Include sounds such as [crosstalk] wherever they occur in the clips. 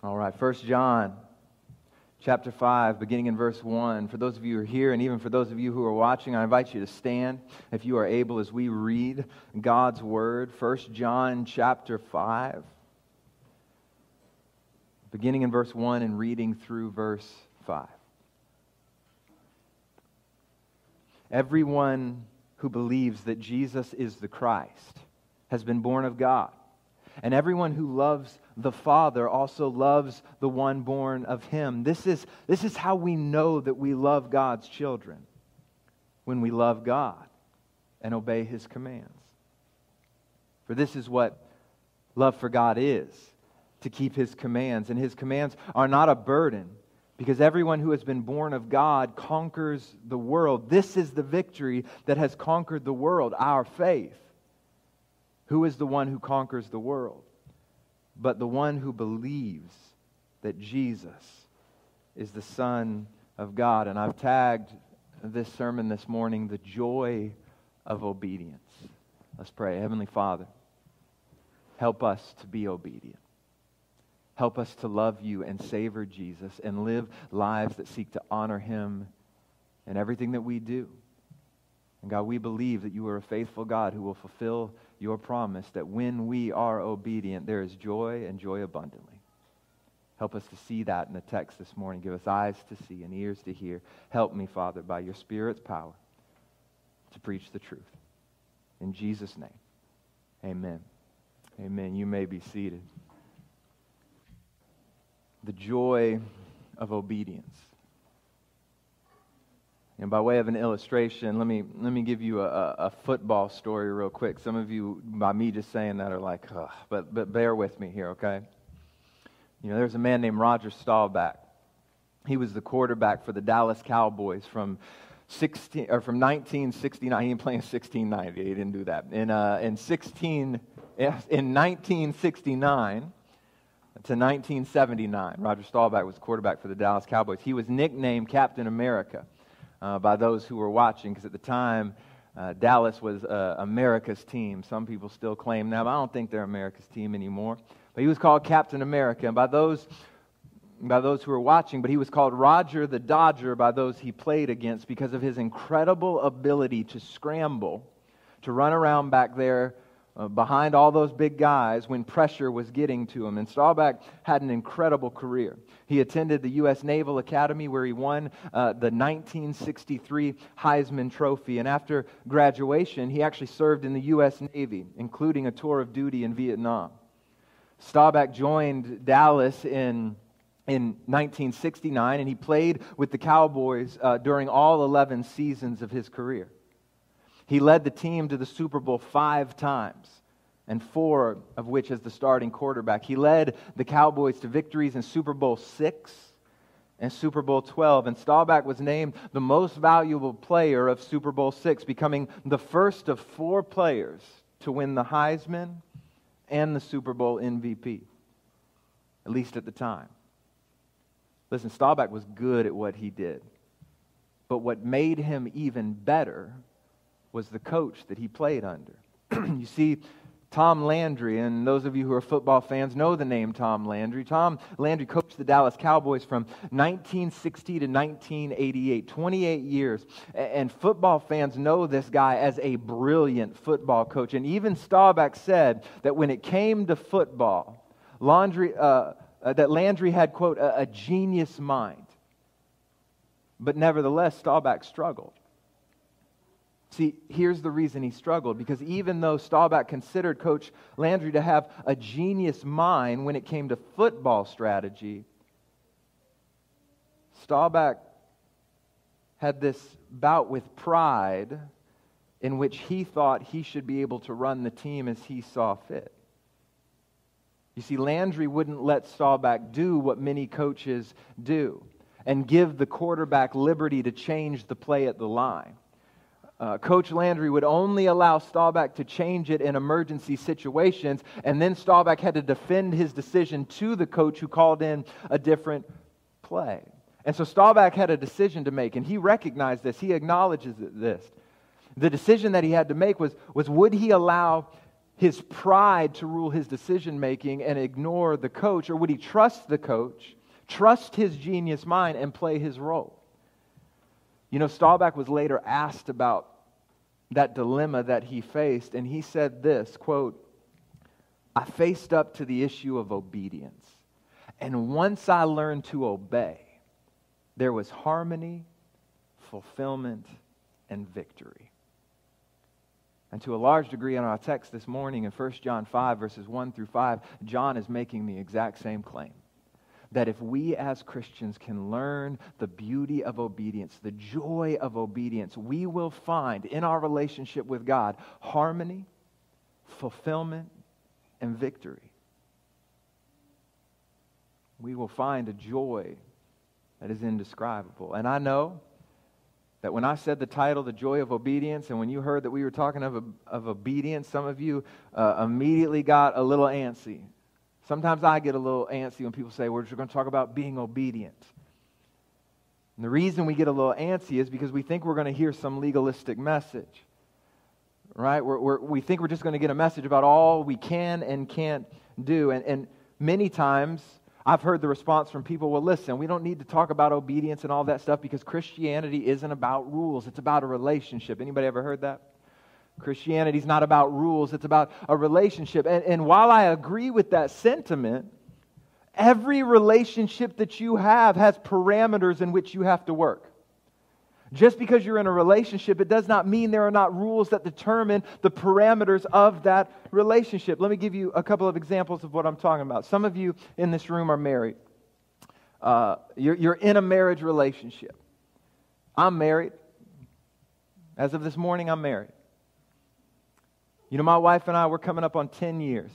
All right, First John chapter 5, beginning in verse 1. For those of you who are here, and even for those of you who are watching, I invite you to stand if you are able as we read God's word. First John chapter 5, beginning in verse 1 and reading through verse 5. Everyone who believes that Jesus is the Christ has been born of God. And everyone who loves the Father also loves the one born of him. This is, this is how we know that we love God's children when we love God and obey his commands. For this is what love for God is to keep his commands. And his commands are not a burden because everyone who has been born of God conquers the world. This is the victory that has conquered the world, our faith. Who is the one who conquers the world? But the one who believes that Jesus is the Son of God. And I've tagged this sermon this morning, The Joy of Obedience. Let's pray. Heavenly Father, help us to be obedient. Help us to love you and savor Jesus and live lives that seek to honor him in everything that we do. And God, we believe that you are a faithful God who will fulfill your promise that when we are obedient, there is joy and joy abundantly. Help us to see that in the text this morning. Give us eyes to see and ears to hear. Help me, Father, by your Spirit's power to preach the truth. In Jesus' name, amen. Amen. You may be seated. The joy of obedience. And by way of an illustration, let me, let me give you a, a football story real quick. Some of you, by me just saying that, are like, Ugh. but, but bear with me here, okay? You know, there's a man named Roger Staubach. He was the quarterback for the Dallas Cowboys from 16 or from 1969. He didn't play in 1690. He didn't do that. In uh, in 16 in 1969 to 1979, Roger Staubach was quarterback for the Dallas Cowboys. He was nicknamed Captain America uh, by those who were watching, because at the time, uh, Dallas was uh, America's team. Some people still claim that, but I don't think they're America's team anymore. But he was called Captain America, and by those, by those who were watching, but he was called Roger the Dodger by those he played against because of his incredible ability to scramble, to run around back there uh, behind all those big guys when pressure was getting to him. And Staubach had an incredible career. He attended the U.S. Naval Academy where he won uh, the 1963 Heisman Trophy. And after graduation, he actually served in the U.S. Navy, including a tour of duty in Vietnam. Staubach joined Dallas in in 1969, and he played with the Cowboys uh, during all 11 seasons of his career. He led the team to the Super Bowl five times, and four of which as the starting quarterback. He led the Cowboys to victories in Super Bowl six and Super Bowl 12. And Staubach was named the most valuable player of Super Bowl six, becoming the first of four players to win the Heisman and the Super Bowl MVP, at least at the time. Listen, Staubach was good at what he did. But what made him even better was the coach that he played under. [clears throat] you see, Tom Landry, and those of you who are football fans know the name Tom Landry. Tom Landry coached the Dallas Cowboys from 1960 to 1988, 28 years. And football fans know this guy as a brilliant football coach. And even Staubach said that when it came to football, Landry, uh, uh, that Landry had, quote, a, a genius mind. But nevertheless, Staubach struggled. See, here's the reason he struggled because even though Staubach considered Coach Landry to have a genius mind when it came to football strategy, Staubach had this bout with pride in which he thought he should be able to run the team as he saw fit. You see, Landry wouldn't let Staubach do what many coaches do and give the quarterback liberty to change the play at the line. Uh, Coach Landry would only allow Staubach to change it in emergency situations, and then Staubach had to defend his decision to the coach who called in a different play. And so Staubach had a decision to make, and he recognized this. He acknowledges this. The decision that he had to make was, was would he allow his pride to rule his decision making and ignore the coach? Or would he trust the coach, trust his genius mind, and play his role? You know, Staubach was later asked about that dilemma that he faced, and he said this quote, I faced up to the issue of obedience. And once I learned to obey, there was harmony, fulfillment, and victory. And to a large degree in our text this morning in 1 John 5, verses 1 through 5, John is making the exact same claim. That if we as Christians can learn the beauty of obedience, the joy of obedience, we will find in our relationship with God harmony, fulfillment, and victory. We will find a joy that is indescribable. And I know that when I said the title, The Joy of Obedience, and when you heard that we were talking of, of obedience, some of you uh, immediately got a little antsy. Sometimes I get a little antsy when people say, We're just going to talk about being obedient. And the reason we get a little antsy is because we think we're going to hear some legalistic message. Right? We're, we're, we think we're just going to get a message about all we can and can't do. And, and many times, I've heard the response from people, well, listen, we don't need to talk about obedience and all that stuff because Christianity isn't about rules. It's about a relationship. Anybody ever heard that? Christianity is not about rules, it's about a relationship. And, and while I agree with that sentiment, every relationship that you have has parameters in which you have to work. Just because you're in a relationship, it does not mean there are not rules that determine the parameters of that relationship. Let me give you a couple of examples of what I'm talking about. Some of you in this room are married, uh, you're, you're in a marriage relationship. I'm married. As of this morning, I'm married. You know, my wife and I, we're coming up on 10 years.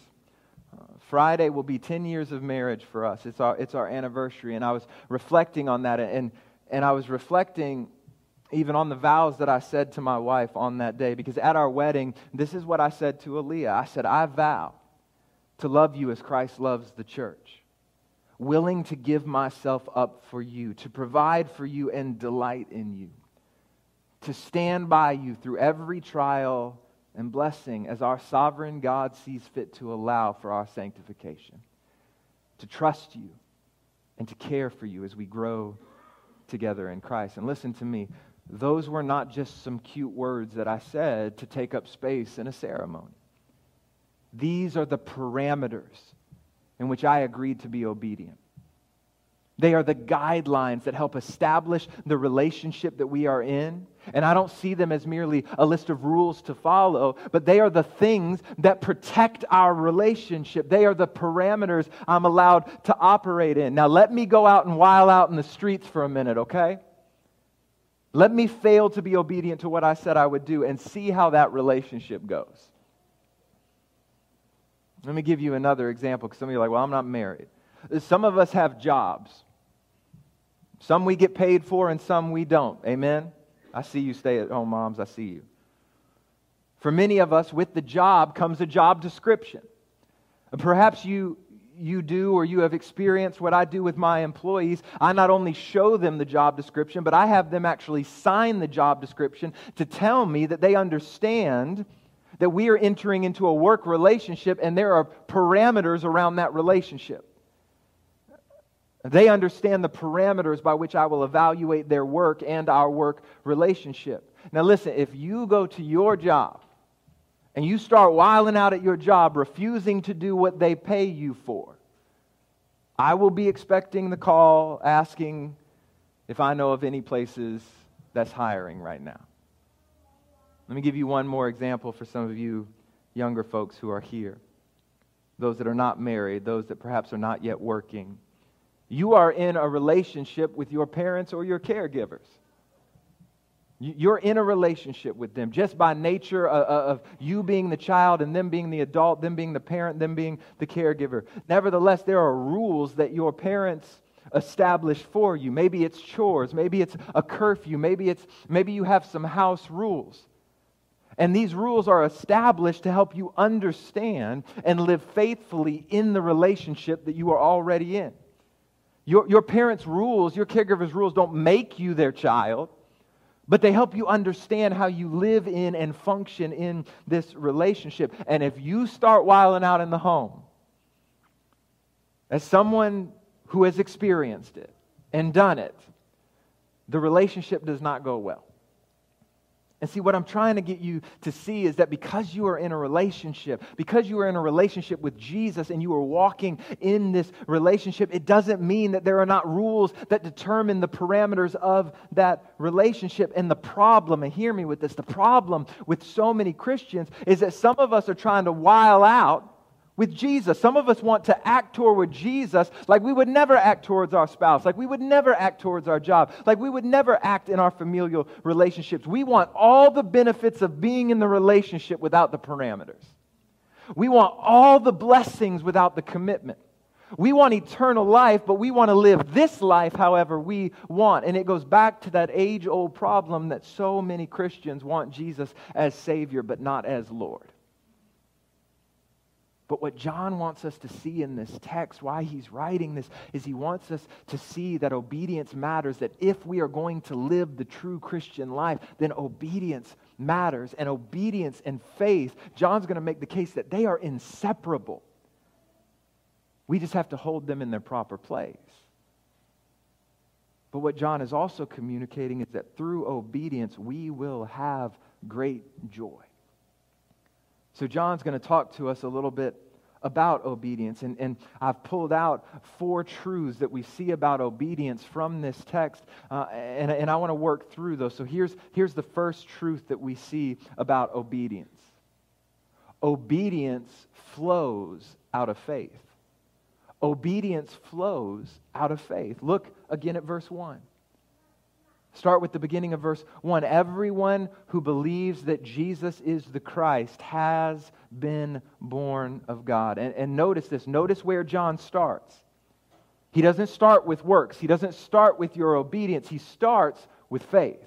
Uh, Friday will be 10 years of marriage for us. It's our, it's our anniversary. And I was reflecting on that, and, and I was reflecting even on the vows that I said to my wife on that day. Because at our wedding, this is what I said to Aaliyah I said, I vow to love you as Christ loves the church, willing to give myself up for you, to provide for you and delight in you, to stand by you through every trial and blessing as our sovereign God sees fit to allow for our sanctification, to trust you and to care for you as we grow together in Christ. And listen to me, those were not just some cute words that I said to take up space in a ceremony. These are the parameters in which I agreed to be obedient. They are the guidelines that help establish the relationship that we are in. And I don't see them as merely a list of rules to follow, but they are the things that protect our relationship. They are the parameters I'm allowed to operate in. Now, let me go out and while out in the streets for a minute, okay? Let me fail to be obedient to what I said I would do and see how that relationship goes. Let me give you another example because some of you are like, well, I'm not married. Some of us have jobs. Some we get paid for and some we don't. Amen? I see you stay at home, moms. I see you. For many of us, with the job comes a job description. Perhaps you, you do or you have experienced what I do with my employees, I not only show them the job description, but I have them actually sign the job description to tell me that they understand that we are entering into a work relationship and there are parameters around that relationship. They understand the parameters by which I will evaluate their work and our work relationship. Now, listen, if you go to your job and you start wiling out at your job, refusing to do what they pay you for, I will be expecting the call asking if I know of any places that's hiring right now. Let me give you one more example for some of you younger folks who are here. Those that are not married, those that perhaps are not yet working. You are in a relationship with your parents or your caregivers. You're in a relationship with them just by nature of you being the child and them being the adult, them being the parent, them being the caregiver. Nevertheless, there are rules that your parents establish for you. Maybe it's chores, maybe it's a curfew, maybe it's maybe you have some house rules. And these rules are established to help you understand and live faithfully in the relationship that you are already in. Your, your parents' rules, your caregiver's rules don't make you their child but they help you understand how you live in and function in this relationship. And if you start wiling out in the home, as someone who has experienced it and done it, the relationship does not go well. And see, what I'm trying to get you to see is that because you are in a relationship, because you are in a relationship with Jesus and you are walking in this relationship, it doesn't mean that there are not rules that determine the parameters of that relationship. And the problem, and hear me with this, the problem with so many Christians is that some of us are trying to while out with Jesus. Some of us want to act toward Jesus like we would never act towards our spouse, like we would never act towards our job, like we would never act in our familial relationships. We want all the benefits of being in the relationship without the parameters. We want all the blessings without the commitment. We want eternal life, but we want to live this life however we want. And it goes back to that age old problem that so many Christians want Jesus as Savior, but not as Lord. But what John wants us to see in this text, why he's writing this, is he wants us to see that obedience matters, that if we are going to live the true Christian life, then obedience matters. And obedience and faith, John's going to make the case that they are inseparable. We just have to hold them in their proper place. But what John is also communicating is that through obedience, we will have great joy. So, John's going to talk to us a little bit about obedience. And, and I've pulled out four truths that we see about obedience from this text, uh, and, and I want to work through those. So, here's, here's the first truth that we see about obedience obedience flows out of faith. Obedience flows out of faith. Look again at verse 1. Start with the beginning of verse 1. Everyone who believes that Jesus is the Christ has been born of God. And, and, notice this. Notice where John starts. He doesn't start with works, he doesn't start with your obedience. He starts with faith.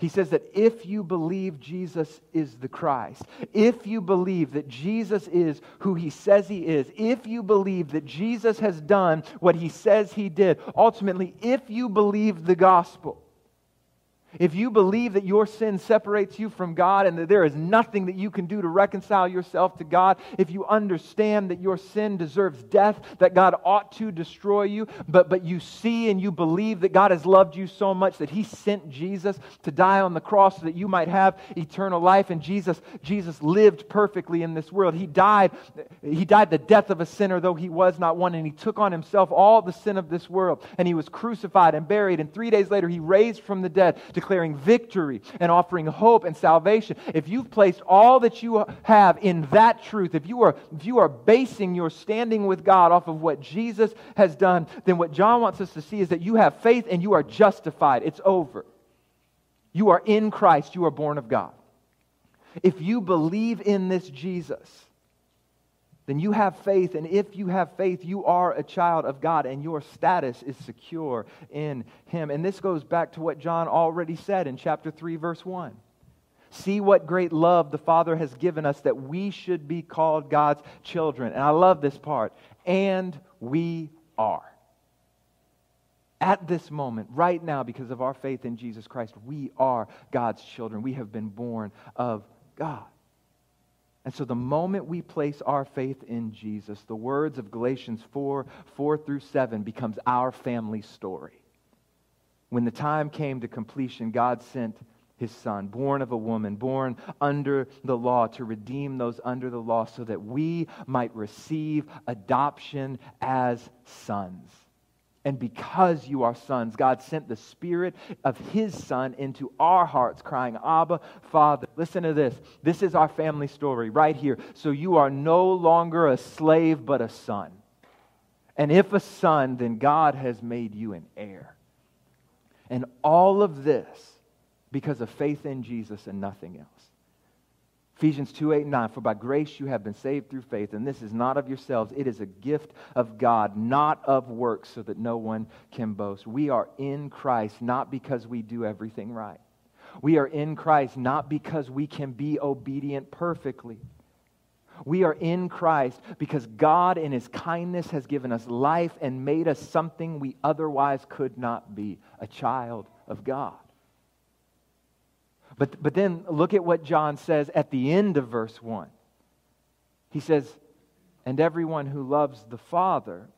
He says that if you believe Jesus is the Christ, if you believe that Jesus is who he says he is, if you believe that Jesus has done what he says he did, ultimately, if you believe the gospel, if you believe that your sin separates you from God and that there is nothing that you can do to reconcile yourself to God, if you understand that your sin deserves death, that God ought to destroy you, but, but you see and you believe that God has loved you so much that He sent Jesus to die on the cross so that you might have eternal life, and Jesus, Jesus lived perfectly in this world. He died, He died the death of a sinner, though He was not one, and He took on Himself all the sin of this world, and He was crucified and buried, and three days later He raised from the dead declaring victory and offering hope and salvation, if you've placed all that you have in that truth, if you are, if you are basing your standing with God off of what Jesus has done, then what John wants us to see is that you have faith and you are justified. It's over. You are in Christ, you are born of God. If you believe in this Jesus, then you have faith. And if you have faith, you are a child of God and your status is secure in Him. And this goes back to what John already said in chapter 3, verse 1. See what great love the Father has given us that we should be called God's children. And I love this part. And we are. At this moment, right now, because of our faith in Jesus Christ, we are God's children. We have been born of God. And so, the moment we place our faith in Jesus, the words of Galatians 4 4 through 7 becomes our family story. When the time came to completion, God sent his son, born of a woman, born under the law, to redeem those under the law so that we might receive adoption as sons. And because you are sons, God sent the Spirit of His Son into our hearts, crying, Abba, Father. Listen to this. This is our family story right here. So you are no longer a slave, but a son. And if a son, then God has made you an heir. And all of this because of faith in Jesus and nothing else. Ephesians 2 8 and 9, for by grace you have been saved through faith, and this is not of yourselves. It is a gift of God, not of works, so that no one can boast. We are in Christ not because we do everything right. We are in Christ not because we can be obedient perfectly. We are in Christ because God, in His kindness, has given us life and made us something we otherwise could not be a child of God. But, but then look at what John says at the end of verse 1. He says, And everyone who loves the Father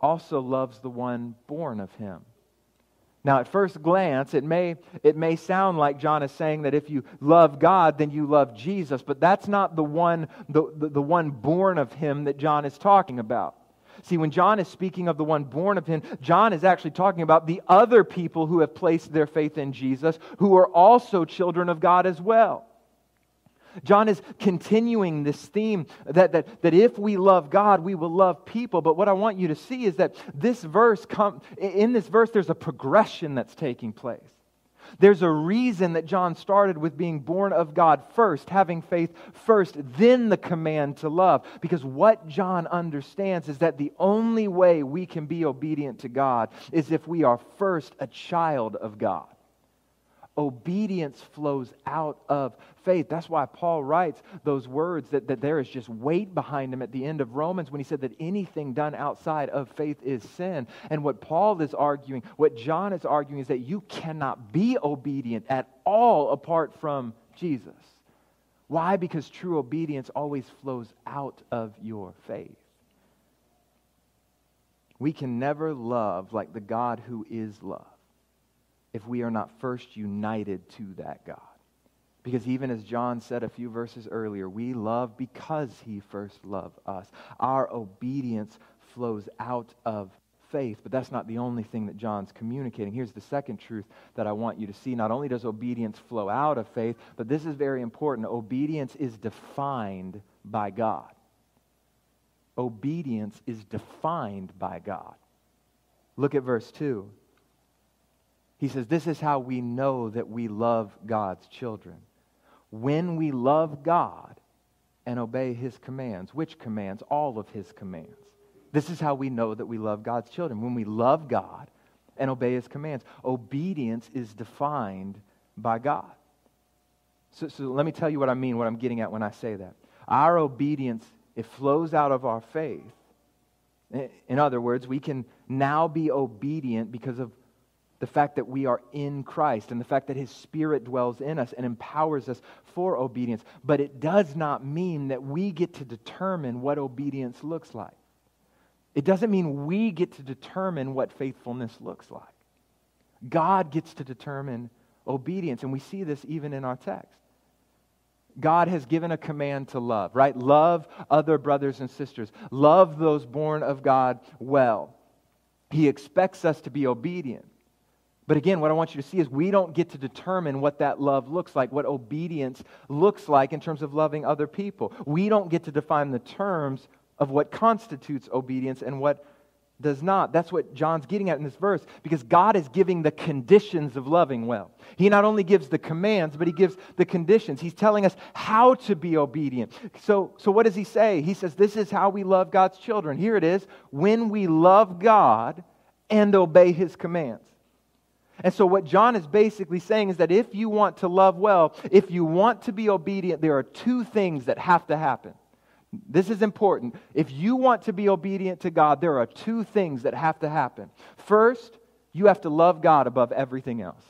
also loves the one born of him. Now, at first glance, it may, it may sound like John is saying that if you love God, then you love Jesus, but that's not the one, the, the, the, one born of him that John is talking about. See, when John is speaking of the one born of him, John is actually talking about the other people who have placed their faith in Jesus, who are also children of God as well. John is continuing this theme that, that, that if we love God, we will love people. But what I want you to see is that this verse, come, in this verse, there's a progression that's taking place. There's a reason that John started with being born of God first, having faith first, then the command to love. Because what John understands is that the only way we can be obedient to God is if we are first a child of God obedience flows out of faith. That's why Paul writes those words that, that there is just weight behind them at the end of Romans when he said that anything done outside of faith is sin. And what Paul is arguing, what John is arguing, is that you cannot be obedient at all apart from Jesus. Why? Because true obedience always flows out of your faith. We can never love like the God who is love if we are not first united to that God. Because even as John said a few verses earlier, we love because he first loved us. Our obedience flows out of faith, but that's not the only thing that John's communicating. Here's the second truth that I want you to see. Not only does obedience flow out of faith, but this is very important. Obedience is defined by God. Obedience is defined by God. Look at verse 2. He says, This is how we know that we love God's children. When we love God and obey His commands. Which commands? All of His commands. This is how we know that we love God's children. When we love God and obey His commands. Obedience is defined by God. So, so let me tell you what I mean, what I'm getting at when I say that. Our obedience, it flows out of our faith. In other words, we can now be obedient because of the fact that we are in Christ and the fact that His Spirit dwells in us and empowers us for obedience. But it does not mean that we get to determine what obedience looks like. It doesn't mean we get to determine what faithfulness looks like. God gets to determine obedience, and we see this even in our text. God has given a command to love, right? Love other brothers and sisters. Love those born of God well. He expects us to be obedient. But again, what I want you to see is we don't get to determine what that love looks like, what obedience looks like in terms of loving other people. We don't get to define the terms of what constitutes obedience and what does not. That's what John's getting at in this verse because God is giving the conditions of loving well. He not only gives the commands, but he gives the conditions. He's telling us how to be obedient. So, so what does he say? He says, This is how we love God's children. Here it is when we love God and obey his commands. And so, what John is basically saying is that if you want to love well, if you want to be obedient, there are two things that have to happen. This is important. If you want to be obedient to God, there are two things that have to happen. First, you have to love God above everything else.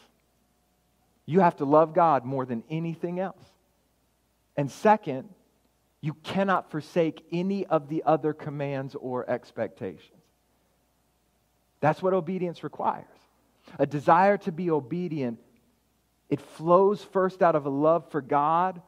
You have to love God more than anything else. And second, you cannot forsake any of the other commands or expectations. That's what obedience requires a desire to be obedient, it flows first out of a love for God,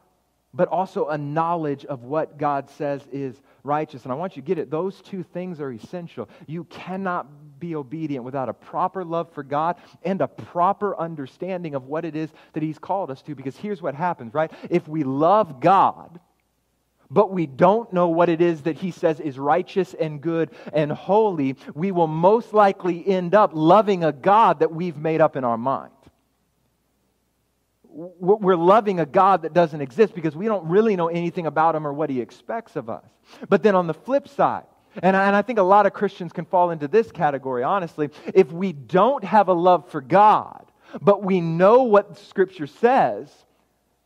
but also a knowledge of what God says is righteous. And I want you to get it. Those two things are essential. You cannot be obedient without a proper love for God and a proper understanding of what it is that He's called us to. Because here's what happens, right? If we love God, but we don't know what it is that he says is righteous and good and holy, we will most likely end up loving a God that we've made up in our mind. We're loving a God that doesn't exist because we don't really know anything about him or what he expects of us. But then on the flip side, and I, think a lot of Christians can fall into this category, honestly, if we don't have a love for God, but we know what Scripture says,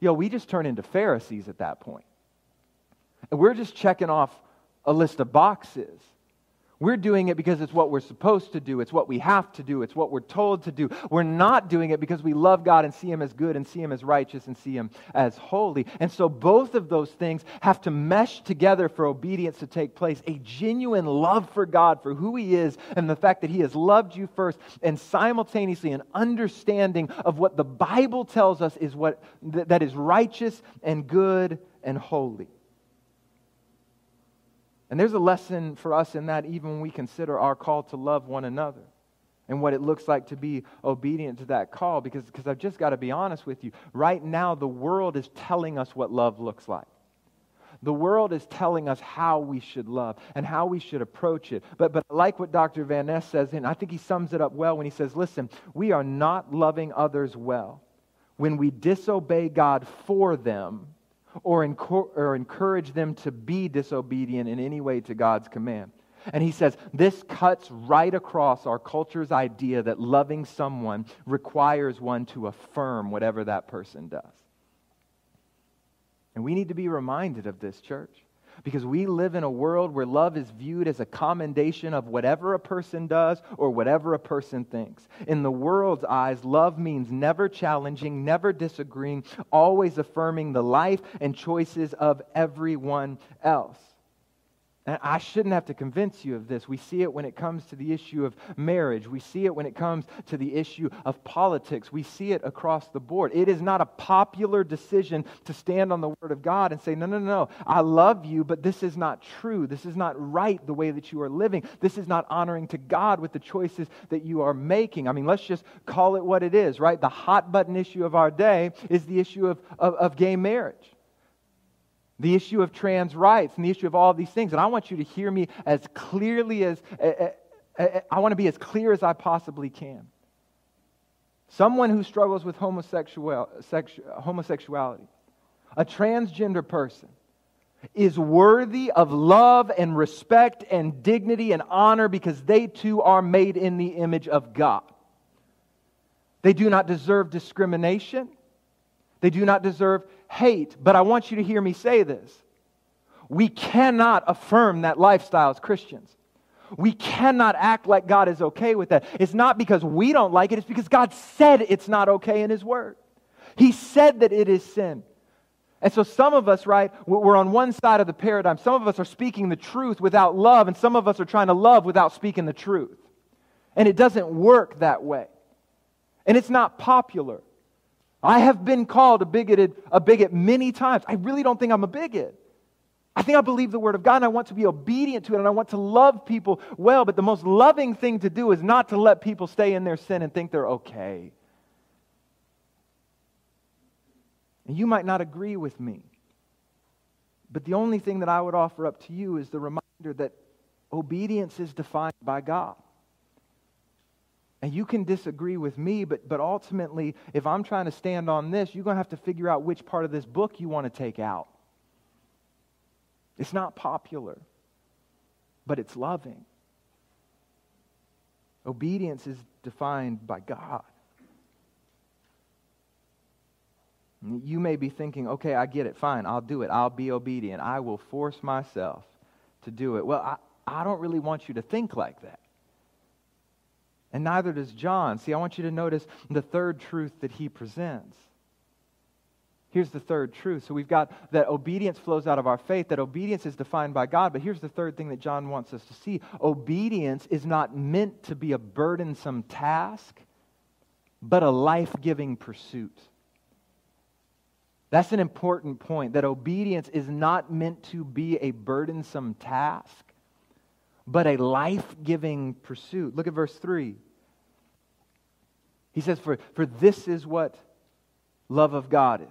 know, we just turn into Pharisees at that point we're just checking off a list of boxes. We're doing it because it's what we're supposed to do. It's what we have to do. It's what we're told to do. We're not doing it because we love God and see Him as good and see Him as righteous and see Him as holy. And so both of those things have to mesh together for obedience to take place. A genuine love for God, for who He is, and the fact that He has loved you first, and simultaneously an understanding of what the Bible tells us is what that is righteous and good and holy. And there's a lesson for us in that even when we consider our call to love one another and what it looks like to be obedient to that call. Because, because I've just got to be honest with you. Right now, the world is telling us what love looks like. The world is telling us how we should love and how we should approach it. But, but I like what Dr. Van Ness says, and I think he sums it up well when he says, listen, we are not loving others well when we disobey God for them or, or encourage them to be disobedient in any way to God's command. And he says, this cuts right across our culture's idea that loving someone requires one to affirm whatever that person does. And we need to be reminded of this, church. Because we live in a world where love is viewed as a commendation of whatever a person does or whatever a person thinks. In the world's eyes, love means never challenging, never disagreeing, always affirming the life and choices of everyone else. I shouldn't have to convince you of this. We see it when it comes to the issue of marriage. We see it when it comes to the issue of politics. We see it across the board. It is not a popular decision to stand on the Word of God and say, no, no, no, no. I love you, but this is not true. This is not right the way that you are living. This is not honoring to God with the choices that you are making. I mean, let's just call it what it is, right? The hot button issue of our day is the issue of, of, of gay marriage the issue of trans rights and the issue of all of these things. And I want you to hear me as clearly as eh, eh, eh, I want to be as clear as I possibly can. Someone who struggles with homosexual, homosexuality, a transgender person, is worthy of love and respect and dignity and honor because they too are made in the image of God. They do not deserve discrimination. They do not deserve hate. But I want you to hear me say this. We cannot affirm that lifestyle as Christians. We cannot act like God is okay with that. It's not because we don't like it, it's because God said it's not okay in His Word. He said that it is sin. And so some of us, right, we're on one side of the paradigm. Some of us are speaking the truth without love, and some of us are trying to love without speaking the truth. And it doesn't work that way. And it's not popular. I have been called a bigoted, a bigot many times. I really don't think I'm a bigot. I think I believe the word of God and I want to be obedient to it and I want to love people well, but the most loving thing to do is not to let people stay in their sin and think they're okay. And you might not agree with me, but the only thing that I would offer up to you is the reminder that obedience is defined by God. And you can disagree with me, but, but ultimately, if I'm trying to stand on this, you're going to have to figure out which part of this book you want to take out. It's not popular, but it's loving. Obedience is defined by God. You may be thinking, okay, I get it, fine, I'll do it, I'll be obedient, I will force myself to do it. Well, I, I don't really want you to think like that. And neither does John. See, I want you to notice the third truth that he presents. Here's the third truth. So we've got that obedience flows out of our faith, that obedience is defined by God. But here's the third thing that John wants us to see obedience is not meant to be a burdensome task, but a life giving pursuit. That's an important point that obedience is not meant to be a burdensome task, but a life giving pursuit. Look at verse 3. He says, for, for this is what love of God is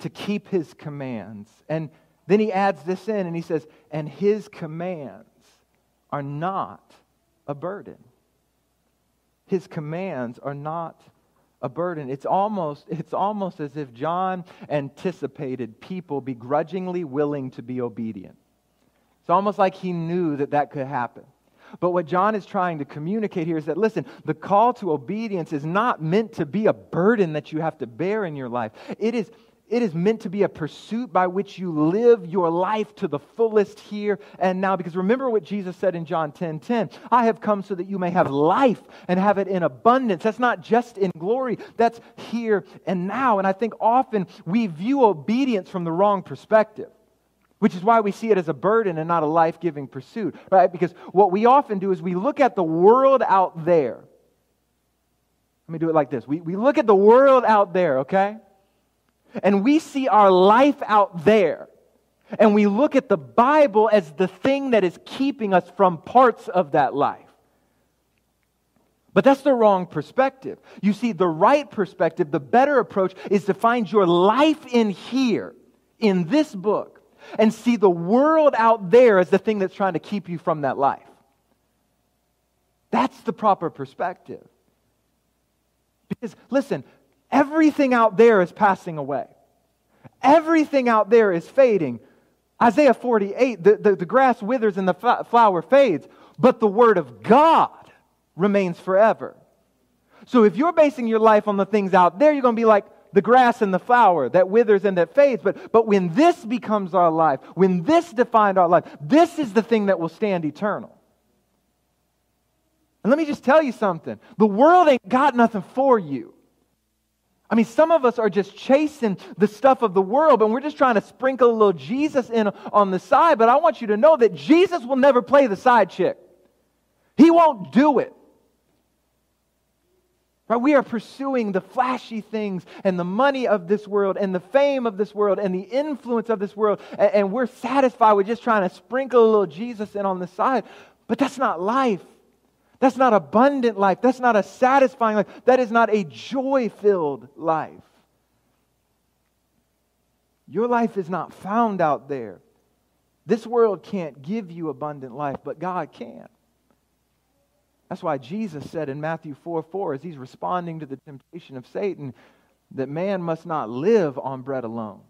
to keep his commands. And then he adds this in and he says, and his commands are not a burden. His commands are not a burden. It's almost, it's almost as if John anticipated people begrudgingly willing to be obedient. It's almost like he knew that that could happen. But what John is trying to communicate here is that, listen, the call to obedience is not meant to be a burden that you have to bear in your life. It is, it is meant to be a pursuit by which you live your life to the fullest here and now. Because remember what Jesus said in John 10 10 I have come so that you may have life and have it in abundance. That's not just in glory, that's here and now. And I think often we view obedience from the wrong perspective which is why we see it as a burden and not a life giving pursuit, right? Because what we often do is we look at the world out there. Let me do it like this we, we look at the world out there, okay? And we see our life out there. And we look at the Bible as the thing that is keeping us from parts of that life. But that's the wrong perspective. You see, the right perspective, the better approach, is to find your life in here, in this book, and see the world out there as the thing that's trying to keep you from that life. That's the proper perspective. Because, listen, Everything out there is passing away. Everything out there is fading. Isaiah 48, the, the, the grass withers and the flower fades, but the word of God remains forever. So if you're basing your life on the things out there, you're going to be like the grass and the flower that withers and that fades. But, but when this becomes our life, when this defined our life, this is the thing that will stand eternal. And let me just tell you something the world ain't got nothing for you. I mean, some of us are just chasing the stuff of the world, and we're just trying to sprinkle a little Jesus in on the side. But I want you to know that Jesus will never play the side chick, He won't do it. Right? We are pursuing the flashy things and the money of this world and the fame of this world and the influence of this world, and, and we're satisfied with just trying to sprinkle a little Jesus in on the side. But that's not life. That's not abundant life. That's not a satisfying life. That is not a joy filled life. Your life is not found out there. This world can't give you abundant life, but God can. That's why Jesus said in Matthew 4 4, as he's responding to the temptation of Satan, that man must not live on bread alone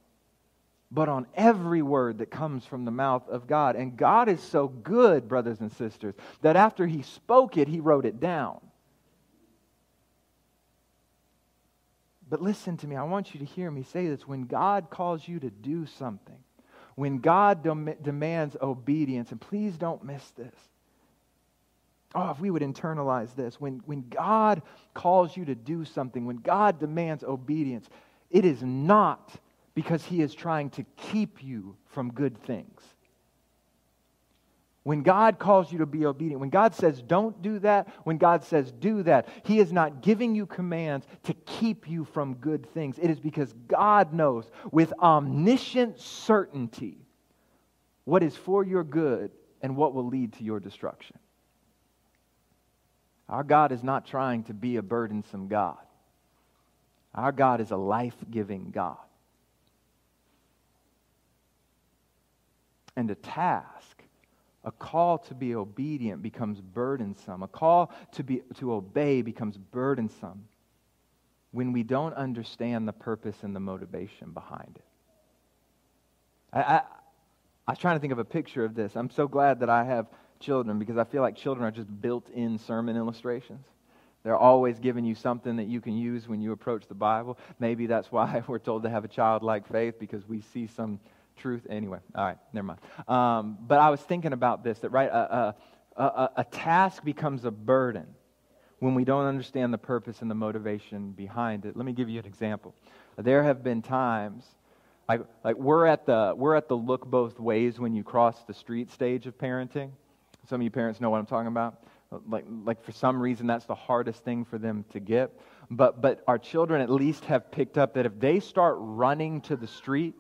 but on every word that comes from the mouth of God. And God is so good, brothers and sisters, that after He spoke it, He wrote it down. But listen to me, I want you to hear me say this. When God calls you to do something, when God dem- demands obedience, and please don't miss this. Oh, if we would internalize this. When, when God calls you to do something, when God demands obedience, it is not because he is trying to keep you from good things. When God calls you to be obedient, when God says don't do that, when God says do that, He is not giving you commands to keep you from good things. It is because God knows with omniscient certainty what is for your good and what will lead to your destruction. Our God is not trying to be a burdensome God, our God is a life giving God. and a task. A call to be obedient becomes burdensome. A call to, be, to obey becomes burdensome when we don't understand the purpose and the motivation behind it. I, I, I was trying to think of a picture of this. I'm so glad that I have children because I feel like children are just built in sermon illustrations. They're always giving you something that you can use when you approach the Bible. Maybe that's why [laughs] we're told to have a childlike faith because we see some truth. Anyway, all right, never mind. Um, but I was thinking about this that, right, a, a, a, task becomes a burden when we don't understand the purpose and the motivation behind it. Let me give you an example. There have been times, like, like we're, at the, we're at the look both ways when you cross the street stage of parenting. Some of you parents know what I'm talking about. Like, like for some reason, that's the hardest thing for them to get. But, but our children at least have picked up that if they start running to the street,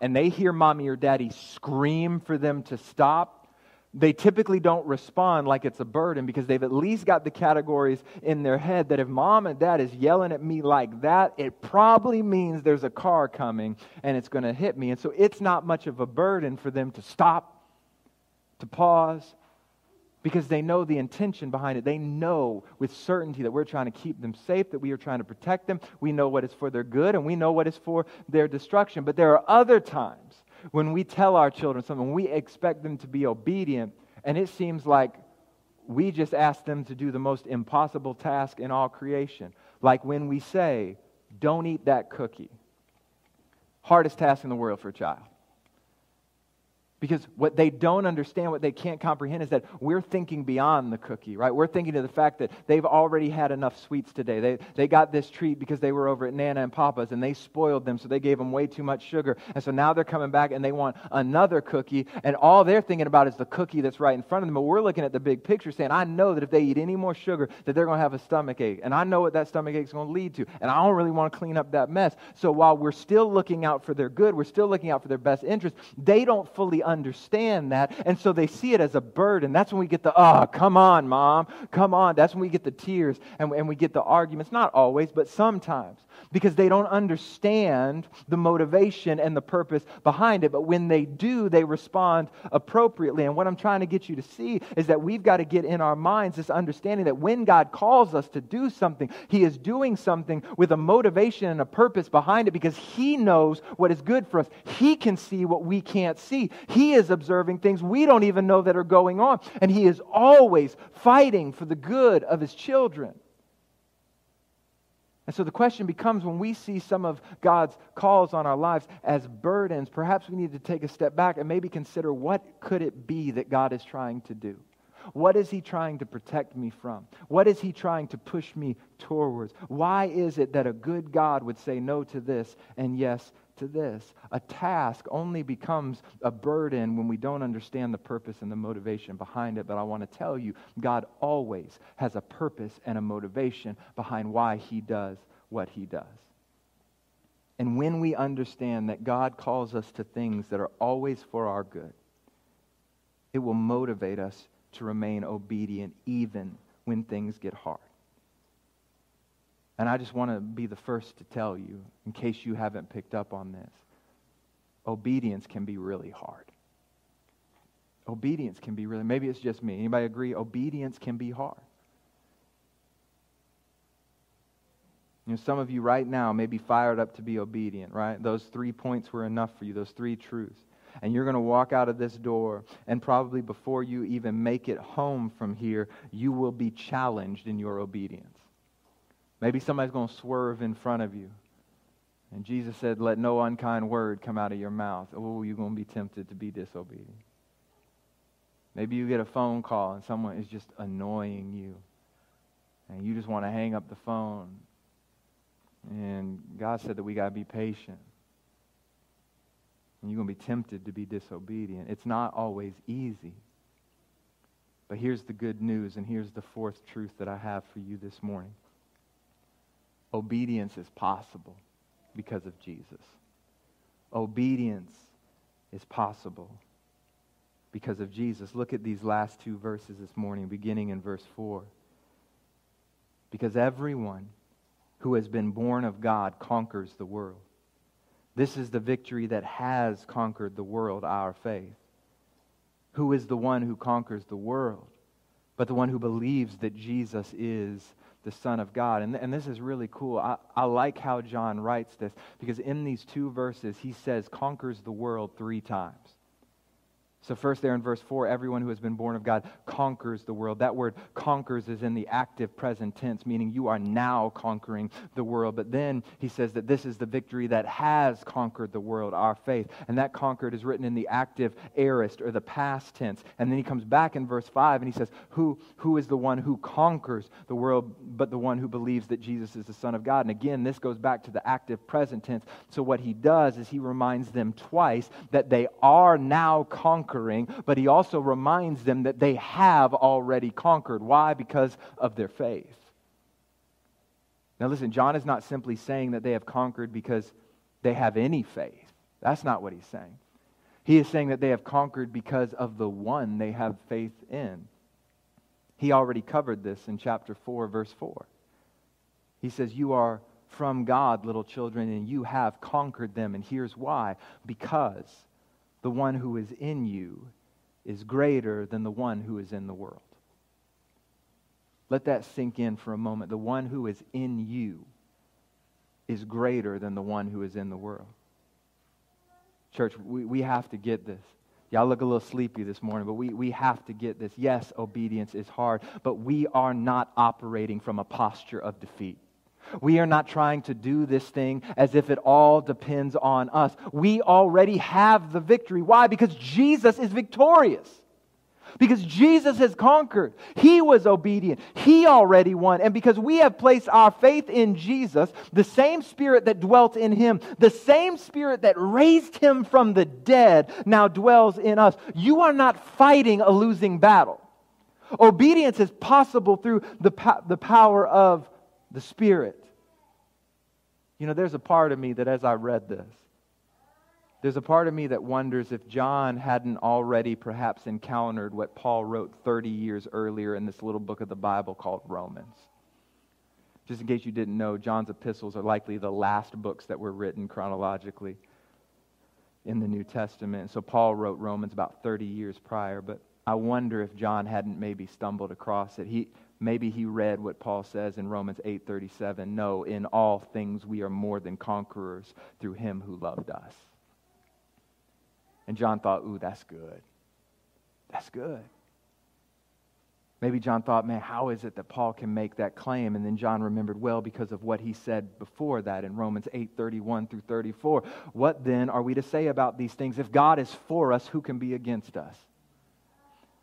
and they hear mommy or daddy scream for them to stop, they typically don't respond like it's a burden because they've at least got the categories in their head that if mom and dad is yelling at me like that, it probably means there's a car coming and it's going to hit me. And so it's not much of a burden for them to stop, to pause, because they know the intention behind it. They know with certainty that we're trying to keep them safe, that we are trying to protect them. We know what is for their good, and we know what is for their destruction. But there are other times when we tell our children something, we expect them to be obedient, and it seems like we just ask them to do the most impossible task in all creation. Like when we say, Don't eat that cookie. hardest task in the world for a child. Because what they don't understand, what they can't comprehend, is that we're thinking beyond the cookie, right? We're thinking of the fact that they've already had enough sweets today. They, they got this treat because they were over at Nana and Papa's and they spoiled them, so they gave them way too much sugar. And so now they're coming back and they want another cookie, and all they're thinking about is the cookie that's right in front of them. But we're looking at the big picture saying, I know that if they eat any more sugar, that they're going to have a stomach ache. And I know what that stomach ache is going to lead to. And I don't really want to clean up that mess. So while we're still looking out for their good, we're still looking out for their best interest, they don't fully understand that. And so they see it as a burden. That's when we get the, oh, come on, mom, come on. That's when we get the tears and, and we get the arguments. Not always, but sometimes. Because they don't understand the motivation and the purpose behind it. But when they do, they respond appropriately. And what I'm trying to get you to see is that we've got to get in our minds this understanding that when God calls us to do something, He is doing something with a motivation and a purpose behind it because He knows what is good for us. He can see what we can't see. He is observing things we don't even know that are going on. And He is always fighting for the good of His children. And so the question becomes when we see some of God's calls on our lives as burdens, perhaps we need to take a step back and maybe consider what could it be that God is trying to do? What is he trying to protect me from? What is he trying to push me towards? Why is it that a good God would say no to this and yes to this? A task only becomes a burden when we don't understand the purpose and the motivation behind it. But I want to tell you, God always has a purpose and a motivation behind why he does what he does. And when we understand that God calls us to things that are always for our good, it will motivate us to remain obedient even when things get hard. And I just want to be the first to tell you, in case you haven't picked up on this, obedience can be really hard. Obedience can be really, maybe it's just me. Anybody agree? Obedience can be hard. You know, some of you right now may be fired up to be obedient, right? Those three points were enough for you, those three truths. And you're going to walk out of this door, and probably before you even make it home from here, you will be challenged in your obedience. Maybe somebody's going to swerve in front of you. And Jesus said, Let no unkind word come out of your mouth. Oh, you're going to be tempted to be disobedient. Maybe you get a phone call and someone is just annoying you. And you just want to hang up the phone. And God said that we got to be patient. And you're going to be tempted to be disobedient. It's not always easy. But here's the good news, and here's the fourth truth that I have for you this morning obedience is possible because of Jesus. Obedience is possible because of Jesus. Look at these last two verses this morning, beginning in verse 4. Because everyone who has been born of God conquers the world. This is the victory that has conquered the world, our faith. Who is the one who conquers the world? But the one who believes that Jesus is the Son of God. And, and this is really cool. I, I like how John writes this because in these two verses, he says, conquers the world three times. So, first, there in verse 4, everyone who has been born of God conquers the world. That word conquers is in the active present tense, meaning you are now conquering the world. But then he says that this is the victory that has conquered the world, our faith. And that conquered is written in the active aorist or the past tense. And then he comes back in verse 5 and he says, Who, who is the one who conquers the world but the one who believes that Jesus is the Son of God? And again, this goes back to the active present tense. So, what he does is he reminds them twice that they are now conquering conquering, but he also reminds them that they have already conquered. Why? Because of their faith. Now, listen, John is not simply saying that they have conquered because they have any faith. That's not what he's saying. He is saying that they have conquered because of the one they have faith in. He already covered this in chapter 4, verse 4. He says, You are from God, little children, and you have conquered them. And here's why because the one who is in you is greater than the one who is in the world. Let that sink in for a moment. The one who is in you is greater than the one who is in the world. Church, we, we have to get this. Y'all look a little sleepy this morning, but we, we have to get this. Yes, obedience is hard, but we are not operating from a posture of defeat. We are not trying to do this thing as if it all depends on us. We already have the victory. Why? Because Jesus is victorious. Because Jesus has conquered. He was obedient. He already won. And because we have placed our faith in Jesus, the same spirit that dwelt in him, the same spirit that raised him from the dead, now dwells in us. You are not fighting a losing battle. Obedience is possible through the, po- the power of the Spirit. You know, there's a part of me that as I read this, there's a part of me that wonders if John hadn't already perhaps encountered what Paul wrote 30 years earlier in this little book of the Bible called Romans. Just in case you didn't know, John's epistles are likely the last books that were written chronologically in the New Testament. So Paul wrote Romans about 30 years prior, but I wonder if John hadn't maybe stumbled across it. He, maybe he read what Paul says in Romans 8:37, "No, in all things we are more than conquerors through him who loved us." And John thought, "Ooh, that's good. That's good." Maybe John thought, man, how is it that Paul can make that claim? And then John remembered, well, because of what he said before that in Romans 8 31 through 34. What then are we to say about these things? If God is for us, who can be against us?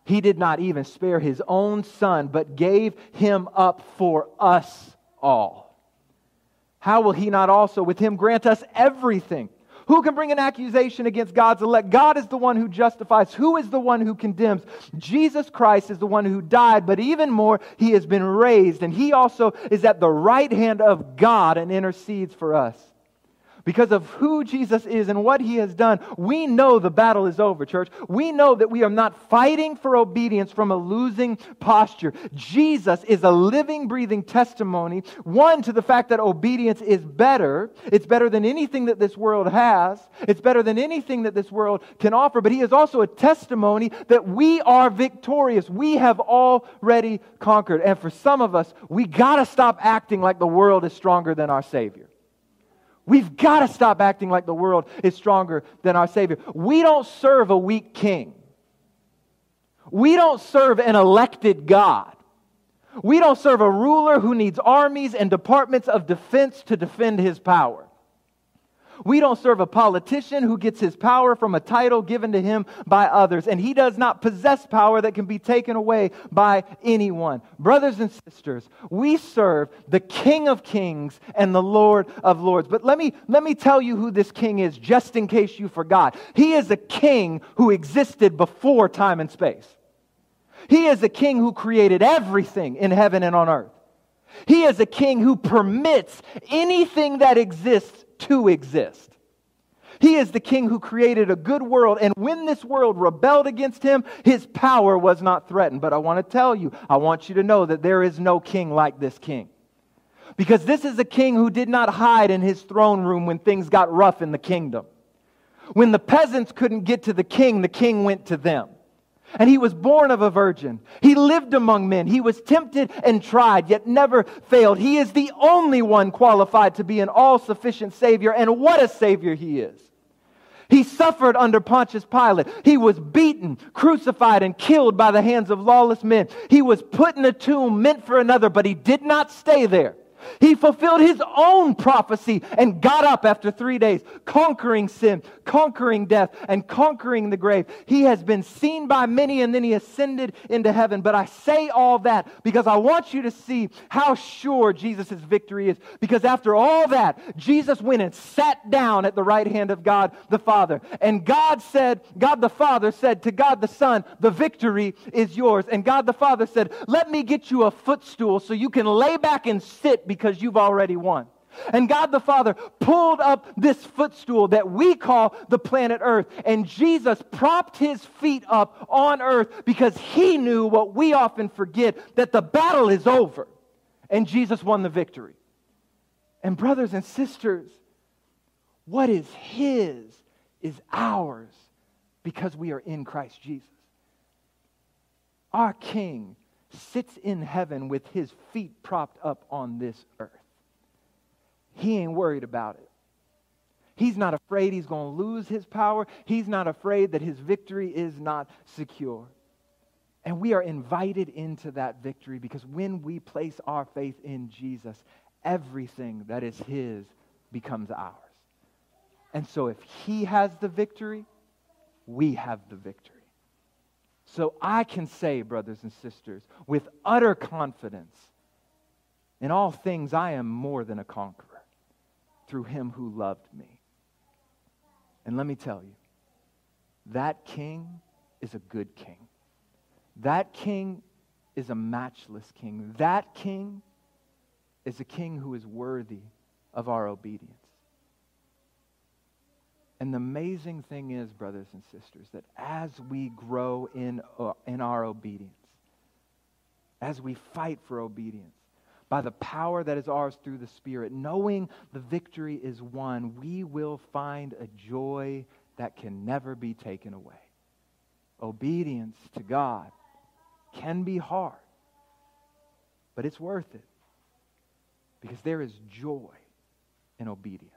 He did not even spare his own son, but gave him up for us all. How will he not also with him grant us everything? Who can bring an accusation against God's elect? God is the one who justifies. Who is the one who condemns? Jesus Christ is the one who died, but even more, he has been raised, and he also is at the right hand of God and intercedes for us because of who Jesus is and what he has done, we know the battle is over, church. We know that we are not fighting for obedience from a losing posture. Jesus is a living, breathing testimony, one, to the fact that obedience is better. It's better than anything that this world has, it's better than anything that this world can offer. But he is also a testimony that we are victorious. We have already conquered. And for some of us, we got to stop acting like the world is stronger than our Savior. We've got to stop acting like the world is stronger than our Savior. We don't serve a weak king. We don't serve an elected God. We don't serve a ruler who needs armies and departments of defense to defend his power. We don't serve a politician who gets his power from a title given to him by others, and he does not possess power that can be taken away by anyone. Brothers and sisters, we serve the King of Kings and the Lord of Lords. But let me, let me tell you who this king is, just in case you forgot. He is a king who existed before time and space. He is a king who created everything in heaven and on earth. He is a king who permits anything that exists to exist. He is the king who created a good world, and when this world rebelled against him, his power was not threatened. But I want to tell you, I want you to know that there is no king like this king. Because this is a king who did not hide in his throne room when things got rough in the kingdom. When the peasants couldn't get to the king, the king went to them and he was born of a virgin. He lived among men. He was tempted and tried, yet never failed. He is the only one qualified to be an all sufficient Savior, and what a Savior he is. He suffered under Pontius Pilate. He was beaten, crucified, and killed by the hands of lawless men. He was put in a tomb meant for another, but he did not stay there. He fulfilled his own prophecy and got up after three days, conquering sin, conquering death, and conquering the grave. He has been seen by many and then he ascended into heaven. But I say all that because I want you to see how sure Jesus' victory is. Because after all that, Jesus went and sat down at the right hand of God the Father. And God said, God the Father said to God the Son, The victory is yours. And God the Father said, Let me get you a footstool so you can lay back and sit because you've already won. And God the Father pulled up this footstool that we call the planet Earth. And Jesus propped his feet up on earth because he knew what we often forget that the battle is over. And Jesus won the victory. And, brothers and sisters, what is his is ours because we are in Christ Jesus. Our King sits in heaven with his feet propped up on this earth. He ain't worried about it. He's not afraid he's going to lose his power. He's not afraid that his victory is not secure. And we are invited into that victory because when we place our faith in Jesus, everything that is His becomes ours. And so if He has the victory, we have the victory. So I can say, brothers and sisters, with utter confidence, in all things I am more than a conqueror through him who loved me. And let me tell you, that king is a good king. That king is a matchless king. That king is a king who is worthy of our obedience. And the amazing thing is, brothers and sisters, that as we grow in, uh, in our obedience, as we fight for obedience, by the power that is ours through the Spirit, knowing the victory is won, we will find a joy that can never be taken away. Obedience to God can be hard, but it's worth it because there is joy in obedience.